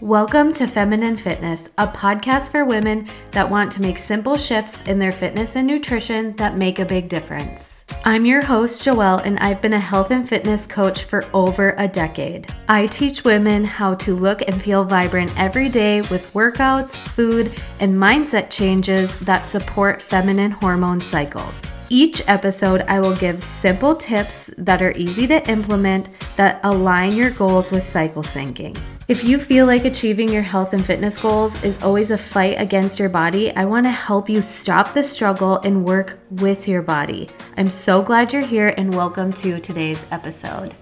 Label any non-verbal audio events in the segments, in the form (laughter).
Welcome to Feminine Fitness, a podcast for women that want to make simple shifts in their fitness and nutrition that make a big difference. I'm your host, Joelle, and I've been a health and fitness coach for over a decade. I teach women how to look and feel vibrant every day with workouts, food, and mindset changes that support feminine hormone cycles. Each episode, I will give simple tips that are easy to implement that align your goals with cycle syncing. If you feel like achieving your health and fitness goals is always a fight against your body, I want to help you stop the struggle and work with your body. I'm so glad you're here and welcome to today's episode.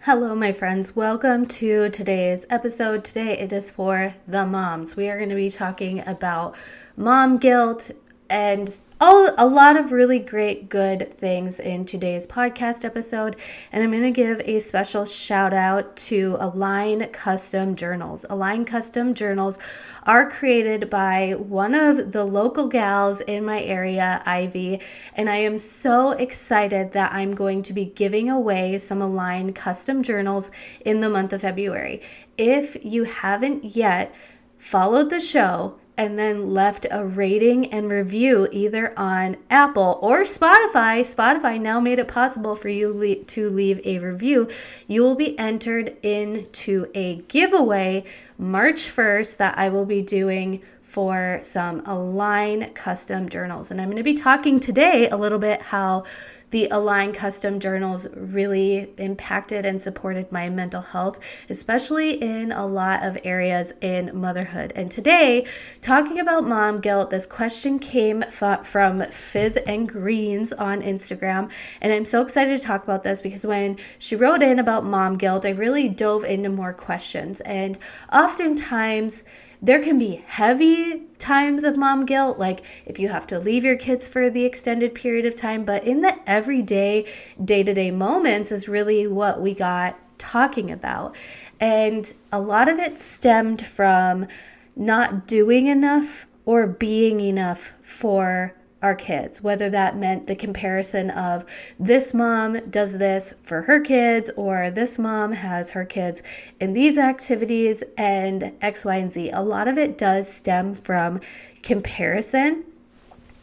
Hello, my friends. Welcome to today's episode. Today it is for the moms. We are going to be talking about mom guilt and all a lot of really great good things in today's podcast episode and i'm going to give a special shout out to align custom journals. Align custom journals are created by one of the local gals in my area ivy and i am so excited that i'm going to be giving away some align custom journals in the month of february. If you haven't yet followed the show and then left a rating and review either on Apple or Spotify, Spotify now made it possible for you to leave a review. You will be entered into a giveaway March 1st that I will be doing for some Align custom journals. And I'm going to be talking today a little bit how the Align Custom Journals really impacted and supported my mental health, especially in a lot of areas in motherhood. And today, talking about mom guilt, this question came from Fizz and Greens on Instagram. And I'm so excited to talk about this because when she wrote in about mom guilt, I really dove into more questions. And oftentimes, there can be heavy times of mom guilt, like if you have to leave your kids for the extended period of time, but in the everyday, day to day moments is really what we got talking about. And a lot of it stemmed from not doing enough or being enough for our kids, whether that meant the comparison of this mom does this for her kids, or this mom has her kids in these activities and X, Y, and Z. A lot of it does stem from comparison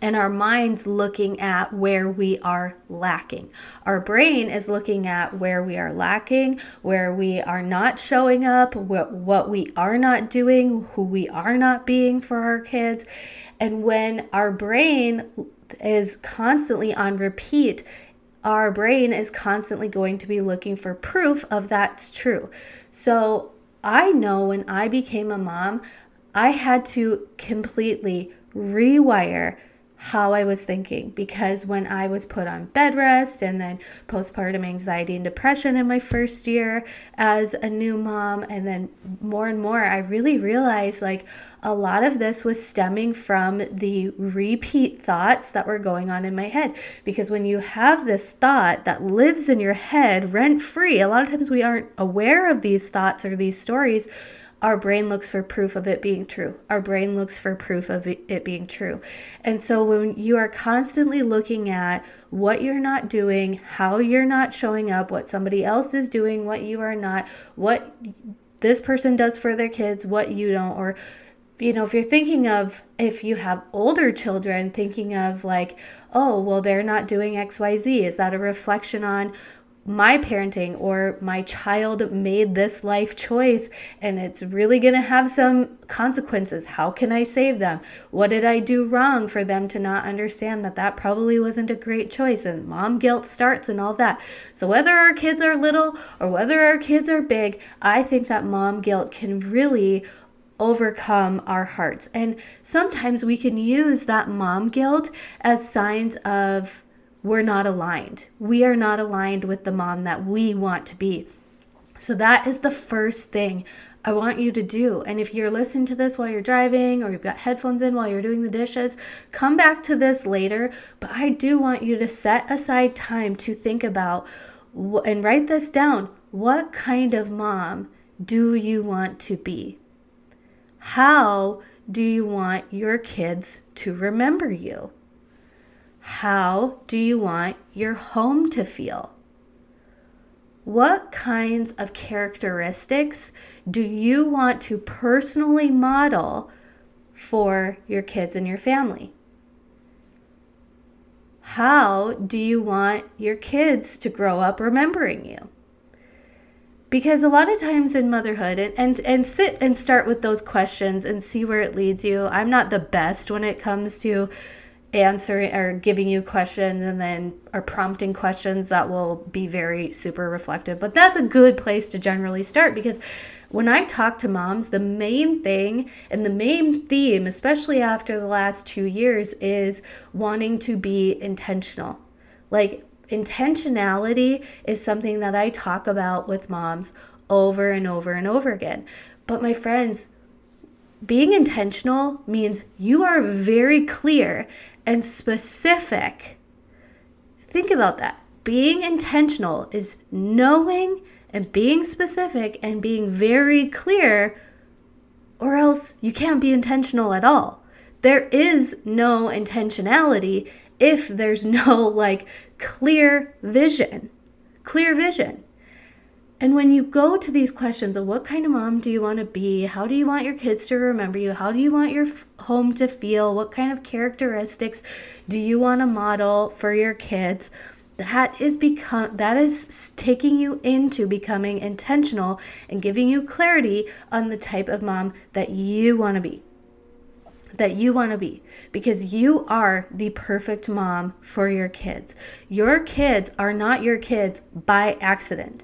and our minds looking at where we are lacking. Our brain is looking at where we are lacking, where we are not showing up, what, what we are not doing, who we are not being for our kids. And when our brain is constantly on repeat, our brain is constantly going to be looking for proof of that's true. So I know when I became a mom, I had to completely rewire how I was thinking because when I was put on bed rest and then postpartum anxiety and depression in my first year as a new mom, and then more and more, I really realized like a lot of this was stemming from the repeat thoughts that were going on in my head. Because when you have this thought that lives in your head rent free, a lot of times we aren't aware of these thoughts or these stories our brain looks for proof of it being true. Our brain looks for proof of it being true. And so when you are constantly looking at what you're not doing, how you're not showing up, what somebody else is doing, what you are not, what this person does for their kids, what you don't, or you know, if you're thinking of if you have older children, thinking of like, oh, well, they're not doing XYZ, is that a reflection on my parenting or my child made this life choice and it's really going to have some consequences. How can I save them? What did I do wrong for them to not understand that that probably wasn't a great choice? And mom guilt starts and all that. So, whether our kids are little or whether our kids are big, I think that mom guilt can really overcome our hearts. And sometimes we can use that mom guilt as signs of we're not aligned. We are not aligned with the mom that we want to be. So, that is the first thing I want you to do. And if you're listening to this while you're driving or you've got headphones in while you're doing the dishes, come back to this later. But I do want you to set aside time to think about and write this down. What kind of mom do you want to be? How do you want your kids to remember you? How do you want your home to feel? what kinds of characteristics do you want to personally model for your kids and your family? How do you want your kids to grow up remembering you? Because a lot of times in motherhood, and, and, and sit and start with those questions and see where it leads you. I'm not the best when it comes to answering or giving you questions and then or prompting questions that will be very super reflective. But that's a good place to generally start because when I talk to moms, the main thing and the main theme, especially after the last two years, is wanting to be intentional. Like, intentionality is something that I talk about with moms over and over and over again. But, my friends, being intentional means you are very clear and specific. Think about that. Being intentional is knowing and being specific and being very clear, or else you can't be intentional at all. There is no intentionality if there's (laughs) no like clear vision. Clear vision. And when you go to these questions of what kind of mom do you want to be? How do you want your kids to remember you? How do you want your f- home to feel? What kind of characteristics do you want to model for your kids? that is become that is taking you into becoming intentional and giving you clarity on the type of mom that you want to be that you want to be because you are the perfect mom for your kids your kids are not your kids by accident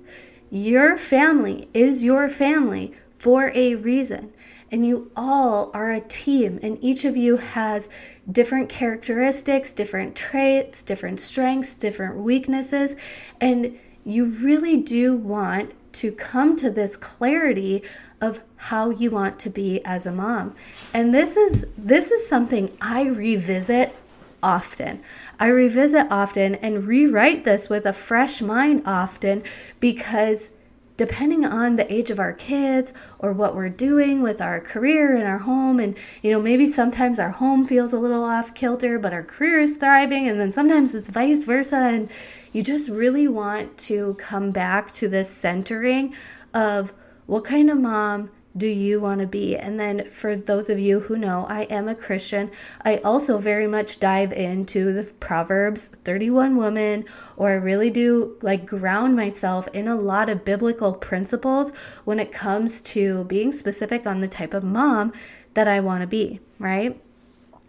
your family is your family for a reason and you all are a team, and each of you has different characteristics, different traits, different strengths, different weaknesses, and you really do want to come to this clarity of how you want to be as a mom. And this is this is something I revisit often. I revisit often and rewrite this with a fresh mind often because depending on the age of our kids or what we're doing with our career and our home and you know maybe sometimes our home feels a little off kilter but our career is thriving and then sometimes it's vice versa. And you just really want to come back to this centering of what kind of mom do you want to be? And then, for those of you who know, I am a Christian. I also very much dive into the Proverbs 31 woman, or I really do like ground myself in a lot of biblical principles when it comes to being specific on the type of mom that I want to be, right?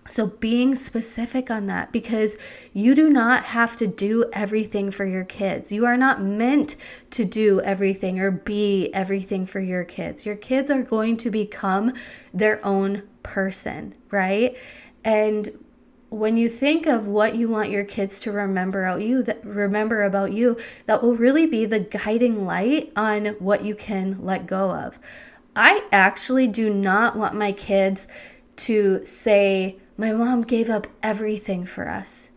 So, being specific on that because you do not have to do everything for your kids. You are not meant to do everything or be everything for your kids. Your kids are going to become their own person, right? And when you think of what you want your kids to remember about you that remember about you that will really be the guiding light on what you can let go of i actually do not want my kids to say my mom gave up everything for us.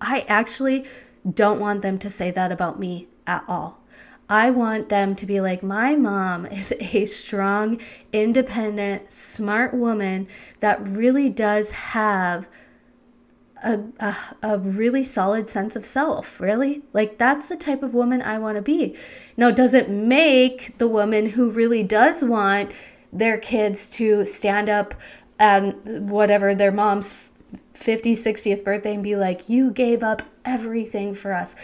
I actually don't want them to say that about me at all. I want them to be like, my mom is (laughs) a strong, independent, smart woman that really does have a, a, a, really solid sense of self, really. Like, that's the type of woman I want to be. Now, does it make the woman who really does want their kids to stand up and whatever their mom's 50 60th birthday and be like you gave up everything for us.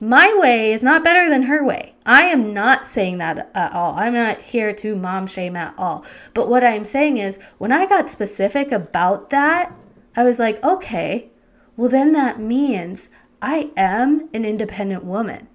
My way is not better than her way. I am not saying that at all. I'm not here to mom shame at all. But what i'm saying is when i got specific about that i was like okay well then that means i am an independent woman.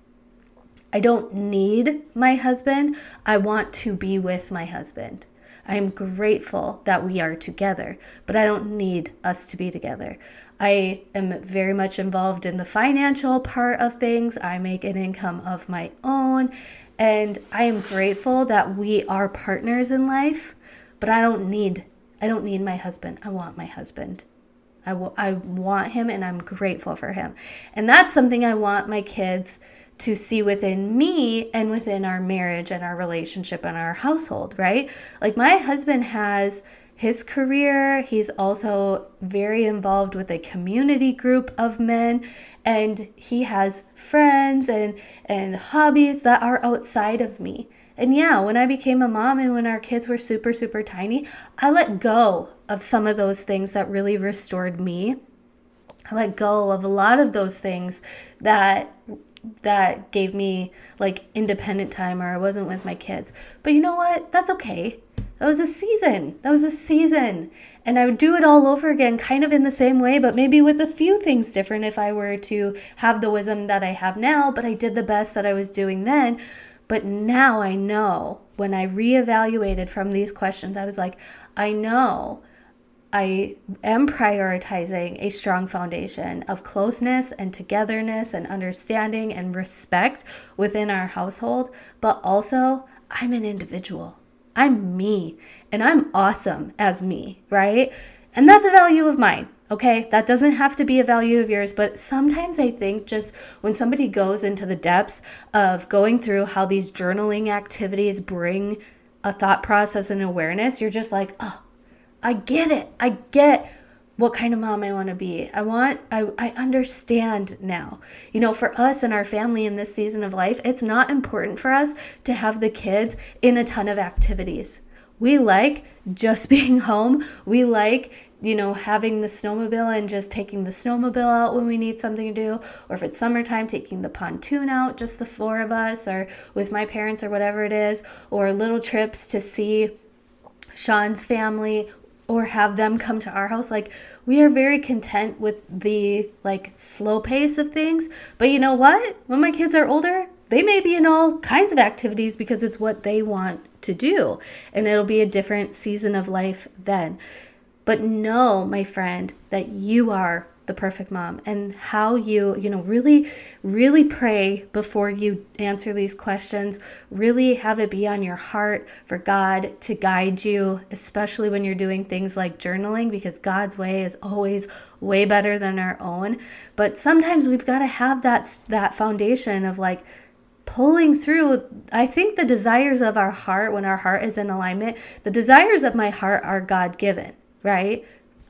I don't need my husband. I want to be with my husband I am grateful that we are together, but I don't need us to be together. I am very much involved in the financial part of things. I make an income of my own, and I am grateful that we are partners in life, but I don't need I don't need my husband. I want my husband. I, w- I want him and I'm grateful for him. And that's something I want my kids to see within me and within our marriage and our relationship and our household, right? Like my husband has his career. He's also very involved with a community group of men and he has friends and and hobbies that are outside of me. And yeah, when I became a mom and when our kids were super super tiny, I let go of some of those things that really restored me. I let go of a lot of those things that that gave me like independent time or I wasn't with my kids. But you know what? That's okay. That was a season. That was a season. And I would do it all over again, kind of in the same way, but maybe with a few things different if I were to have the wisdom that I have now. But I did the best that I was doing then. But now I know when I reevaluated from these questions, I was like, I know I am prioritizing a strong foundation of closeness and togetherness and understanding and respect within our household, but also I'm an individual. I'm me and I'm awesome as me, right? And that's a value of mine. Okay, that doesn't have to be a value of yours, but sometimes I think just when somebody goes into the depths of going through how these journaling activities bring a thought process and awareness, you're just like, oh, I get it. I get what kind of mom I want to be. I want, I, I understand now. You know, for us and our family in this season of life, it's not important for us to have the kids in a ton of activities. We like just (laughs) being home. We like, you know, having the snowmobile and just taking the snowmobile out when we need something to do. Or if it's summertime, taking the pontoon out, just the four of us, or with my parents, or whatever it is. Or little trips to see Sean's family or have them come to our house like we are very content with the like slow pace of things. But you know what? When my kids are older they may be in all kinds of activities because it's what they want to do. And it'll be a different season of life then. But know my friend that you are the perfect mom and how you, you know, really, really pray before you answer these questions. Really have it be on your heart for God to guide you, especially when you're doing things like journaling, because God's way is always way better than our own. But sometimes we've got to have that, that foundation of like, pulling through i think the desires of our heart when our heart is in alignment the desires of my heart are god given right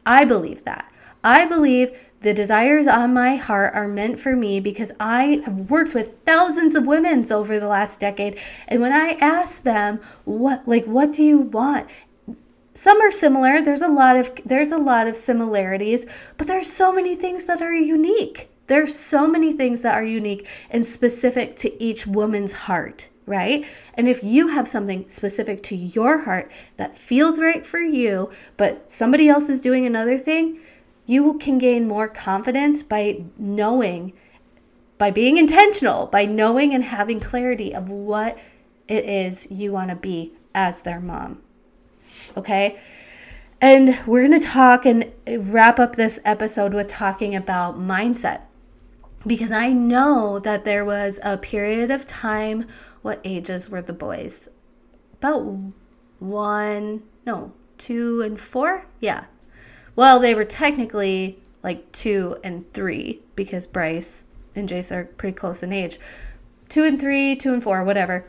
i believe that I believe the desires on my heart are meant for me because I have worked with thousands of women over the last decade. And when I ask them, what, like, what do you want? Some are similar. There's a lot of there's a lot of similarities, but there's so many things that are unique. There's so many things that are unique and specific to each woman's heart right? And if you have something specific to your heart that feels right for you, but somebody else is doing another thing, you can gain more confidence by knowing, by being intentional, by knowing and having clarity of what it is you want to be as their mom. Okay? And we're going to talk and wrap up this episode with talking about mindset. Because I know that there was a period of time. What ages were the boys? About one, no, two and four? Yeah, well, they were technically like two and three because Bryce and Jace are pretty close in age. Two and three, two and four, whatever.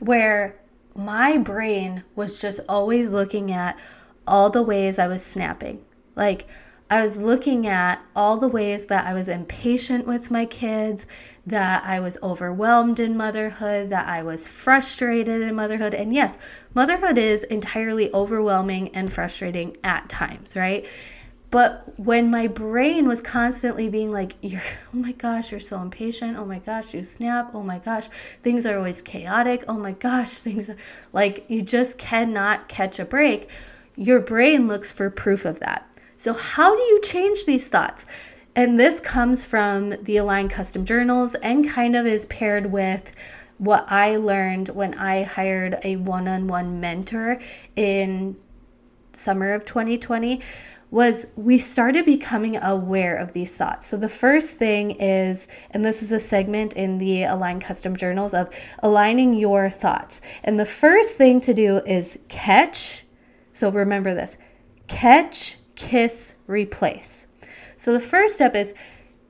Where my brain was just always looking at all the ways I was snapping. Like, I was looking at all the ways that I was impatient with my kids, that I was overwhelmed in motherhood, that I was frustrated in motherhood. And yes, motherhood is entirely overwhelming and frustrating at times, right? But when my brain was constantly being like, (laughs) oh my gosh, you're so impatient. Oh my gosh, you snap. Oh my gosh, things are always chaotic. Oh my gosh, (laughs) things like you just cannot catch a break. Your brain looks for proof of that. So, how do you change these thoughts? And this comes from the Align Custom Journals and kind of is paired with what I learned when I hired a one on one mentor in summer of 2020 was we started becoming aware of these thoughts. So the first thing is, and this is a segment in the Align Custom Journals of aligning your thoughts. And the first thing to do is catch. So remember this catch, kiss, replace. So the first step is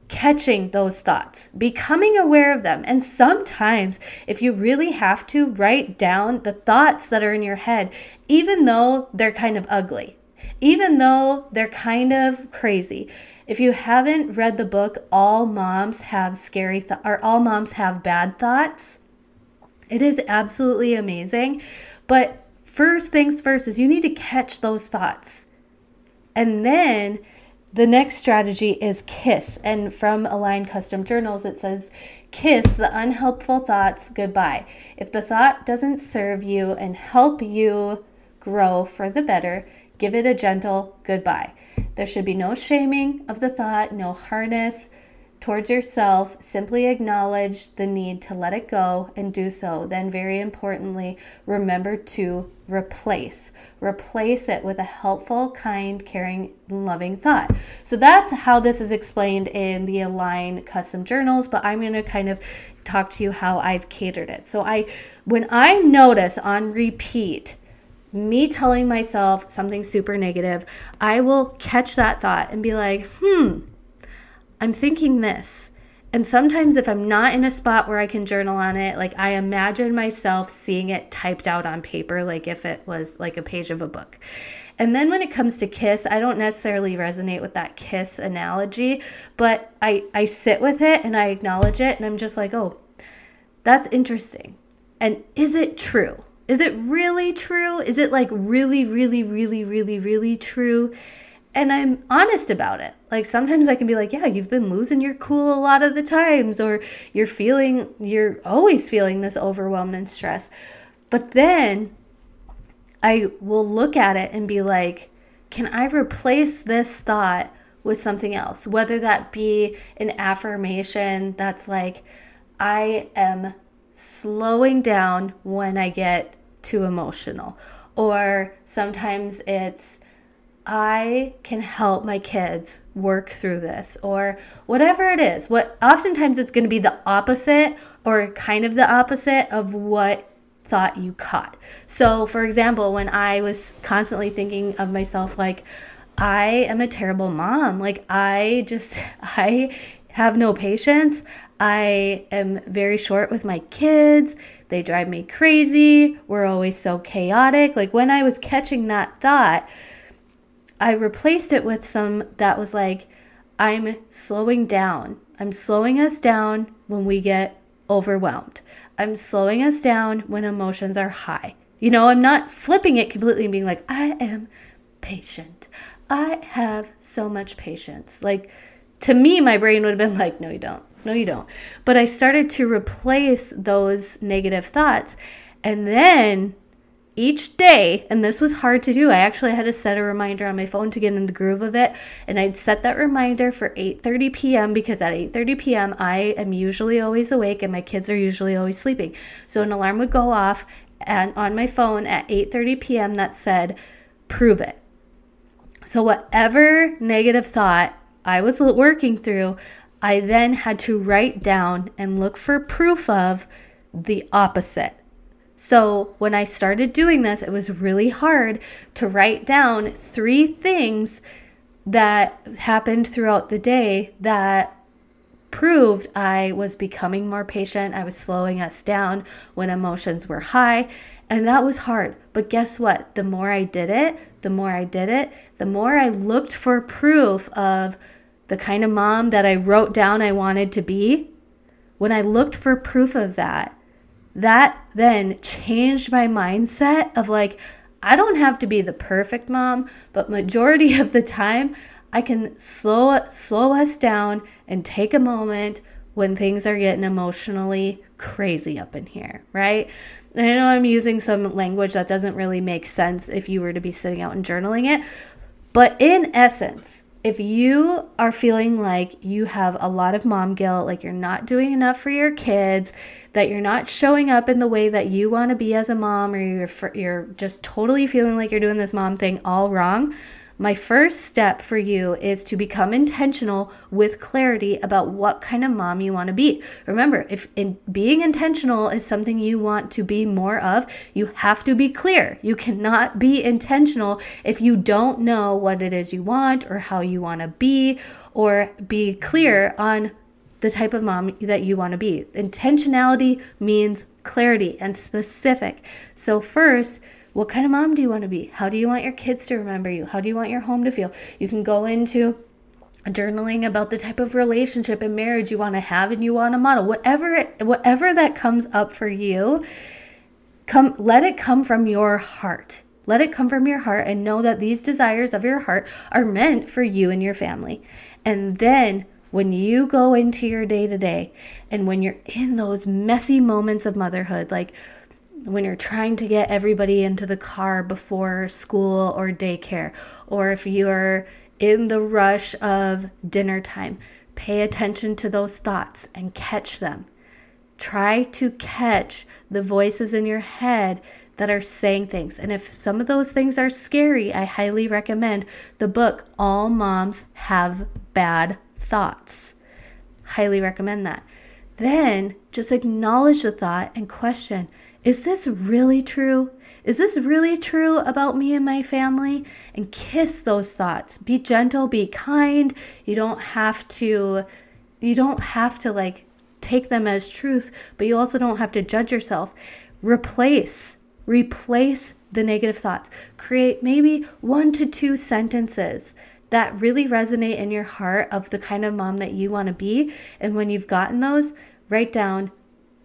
catching those thoughts, becoming aware of them. And sometimes, if you really have to, write down the thoughts that are in your head, even though they're kind of ugly, even though they're kind of crazy. If you haven't read the book, All Moms Have Scary Thoughts, or All Moms Have Bad Thoughts, it is absolutely amazing. But first things first is you need to catch those thoughts. And then the next strategy is KISS. And from Align Custom Journals, it says, Kiss the unhelpful thoughts goodbye. If the thought doesn't serve you and help you grow for the better, give it a gentle goodbye. There should be no shaming of the thought, no hardness, towards yourself, simply acknowledge the need to let it go and do so. Then, very importantly, remember to replace. Replace it with a helpful, kind, caring, loving thought. So, that's how this is explained in the Align custom journals, but I'm going to kind of talk to you how I've catered it. So, I when I notice on repeat, me telling myself something super negative, I will catch that thought and be like, hmm, I'm thinking this. And sometimes, if I'm not in a spot where I can journal on it, like I imagine myself seeing it typed out on paper, like if it was like a page of a book. And then when it comes to kiss, I don't necessarily resonate with that kiss analogy, but I, I sit with it and I acknowledge it and I'm just like, oh, that's interesting. And is it true? Is it really true? Is it like really, really, really, really, really true? and I'm honest about it. Like sometimes I can be like, yeah, you've been losing your cool a lot of the times, or you're feeling, you're always feeling this overwhelmed and stress. But then I will look at it and be like, can I replace this thought with something else? Whether that be an affirmation that's like, I am slowing down when I get too emotional. Or sometimes it's, I can help my kids work through this or whatever it is. What oftentimes it's going to be the opposite or kind of the opposite of what thought you caught. So, for example, when I was constantly thinking of myself like I am a terrible mom, like I just (laughs) I have no patience. I am very short with my kids. They drive me crazy. We're always so chaotic. Like when I was catching that thought, I replaced it with some that was like, I'm slowing down. I'm slowing us down when we get overwhelmed. I'm slowing us down when emotions are high. You know, I'm not flipping it completely and being like, I am patient. I have so much patience. Like, to me, my brain would have been like, no, you don't. No, you don't. But I started to replace those negative thoughts. And then each day and this was hard to do. I actually had to set a reminder on my phone to get in the groove of it and i'd set that reminder for 8.30 p.m because at 8.30 p.m i am usually always awake and my kids are usually always sleeping. So an alarm would go off and on my phone at 8.30 p.m that said prove it. So whatever negative thought i was working through i then had to write down and look for proof of the opposite so when I started doing this, it was really hard to write down three things that happened throughout the day that proved I was becoming more patient. I was slowing us down when emotions were high. And that was hard. But guess what? The more I did it, the more I did it, the more I looked for proof of the kind of mom that I wrote down I wanted to be. When I looked for proof of that, that then changed my mindset of like, I don't have to be the perfect mom, but majority (laughs) of the time, I can slow slow us down and take a moment when things are getting emotionally crazy up in here, right? And I know I'm using some language that doesn't really make sense if you were to be sitting out and journaling it, but in essence, if you are feeling like you have a lot of mom guilt, like you're not doing enough for your kids, that you're not showing up in the way that you want to be as a mom, or you're you're just totally feeling like you're doing this mom thing all wrong, my first step for you is to become intentional with clarity about what kind of mom you want to be. Remember, if in being intentional is something you want to be more of, you have to be clear. You cannot be intentional if you don't know what it is you want or how you want to be or be clear on the type of mom that you want to be. Intentionality means clarity and specific. So first, what kind of mom do you want to be? How do you want your kids to remember you? How do you want your home to feel? You can go into journaling about the type of relationship and marriage you want to have and you want to model. Whatever whatever that comes up for you, come let it come from your heart. Let it come from your heart and know that these desires of your heart are meant for you and your family. And then when you go into your day to day and when you're in those messy moments of motherhood, like when you're trying to get everybody into the car before school or daycare, or if you're in the rush of dinner time, pay attention to those thoughts and catch them. Try to catch the voices in your head that are saying things. And if some of those things are scary, I highly recommend the book All Moms Have Bad Thoughts. Highly recommend that. Then just acknowledge the thought and question is this really true? Is this really true about me and my family? And kiss those thoughts. Be gentle, be kind. You don't have to you don't have to like take them as truth, but you also don't have to judge yourself. Replace replace the negative thoughts. Create maybe one to two sentences that really resonate in your heart of the kind of mom that you want to be. And when you've gotten those, write down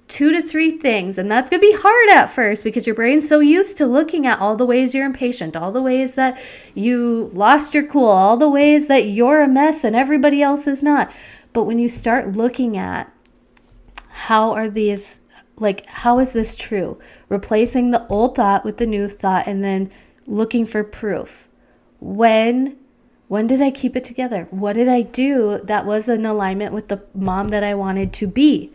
two to three things. And that's going to be hard at first because your brain's so used to looking at all the ways you're impatient, all the ways that you lost your cool, all the ways that you're a mess and everybody else is not. But when you start looking at how are these, like, how is this true? Replacing the old thought with the new thought and then looking for proof. When when did I keep it together? What did I do that was in alignment with the mom that I wanted to be?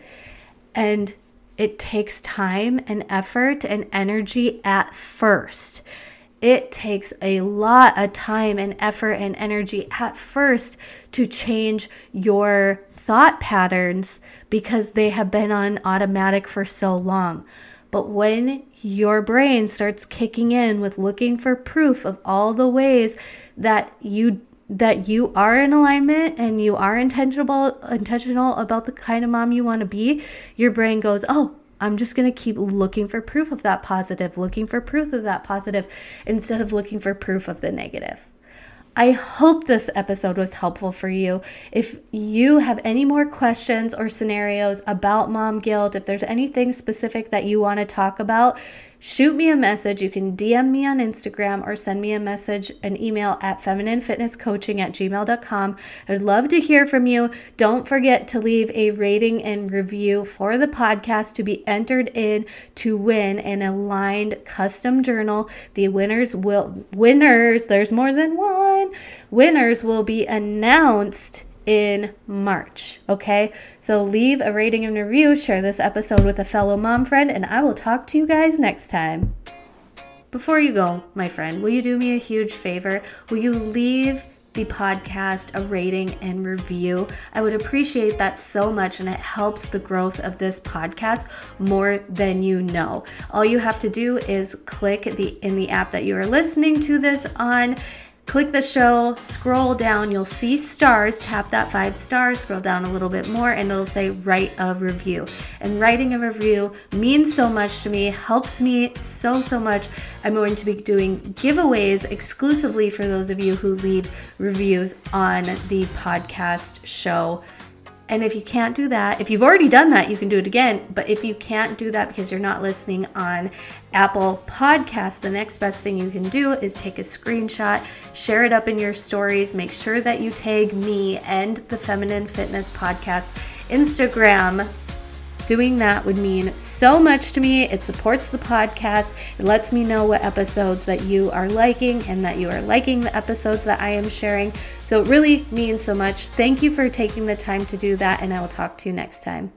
And it takes time and effort and energy at first. It takes a lot of time and effort and energy at first to change your thought patterns because they have been on automatic for so long. But when your brain starts kicking in with looking for proof of all the ways that you that you are in alignment and you are intentional intentional about the kind of mom you want to be, your brain goes, "Oh, I'm just going to keep looking for proof of that positive, looking for proof of that positive instead of looking for proof of the negative." I hope this episode was helpful for you. If you have any more questions or scenarios about mom guilt, if there's anything specific that you want to talk about, shoot me a message. You can DM me on Instagram or send me a message, an email at femininefitnesscoaching at gmail.com. I'd love to hear from you. Don't forget to leave a rating and review for the podcast to be entered in to win an aligned custom journal. The winners will, winners, there's more than one, winners will be announced in March. Okay, so leave a rating and review, share this episode with a fellow mom friend, and I will talk to you guys next time. Before you go, my friend, will you do me a huge favor? Will you leave the podcast a rating and review. I would appreciate that so much, and it helps the growth of this podcast more than you know. All you have to do is click the in the app that you are listening to this on Click the show, scroll down, you'll see stars. Tap that five stars, scroll down a little bit more, and it'll say write a review. And writing a review means so much to me, helps me so, so much. I'm going to be doing giveaways exclusively for those of you who leave reviews on the podcast show. And if you can't do that, if you've already done that, you can do it again. But if you can't do that because you're not listening on Apple Podcasts, the next best thing you can do is take a screenshot, share it up in your stories, make sure that you tag me and the Feminine Fitness Podcast Instagram Doing that would mean so much to me. It supports the podcast. It lets me know what episodes that you are liking and that you are liking the episodes that I am sharing. So it really means so much. Thank you for taking the time to do that, and I will talk to you next time.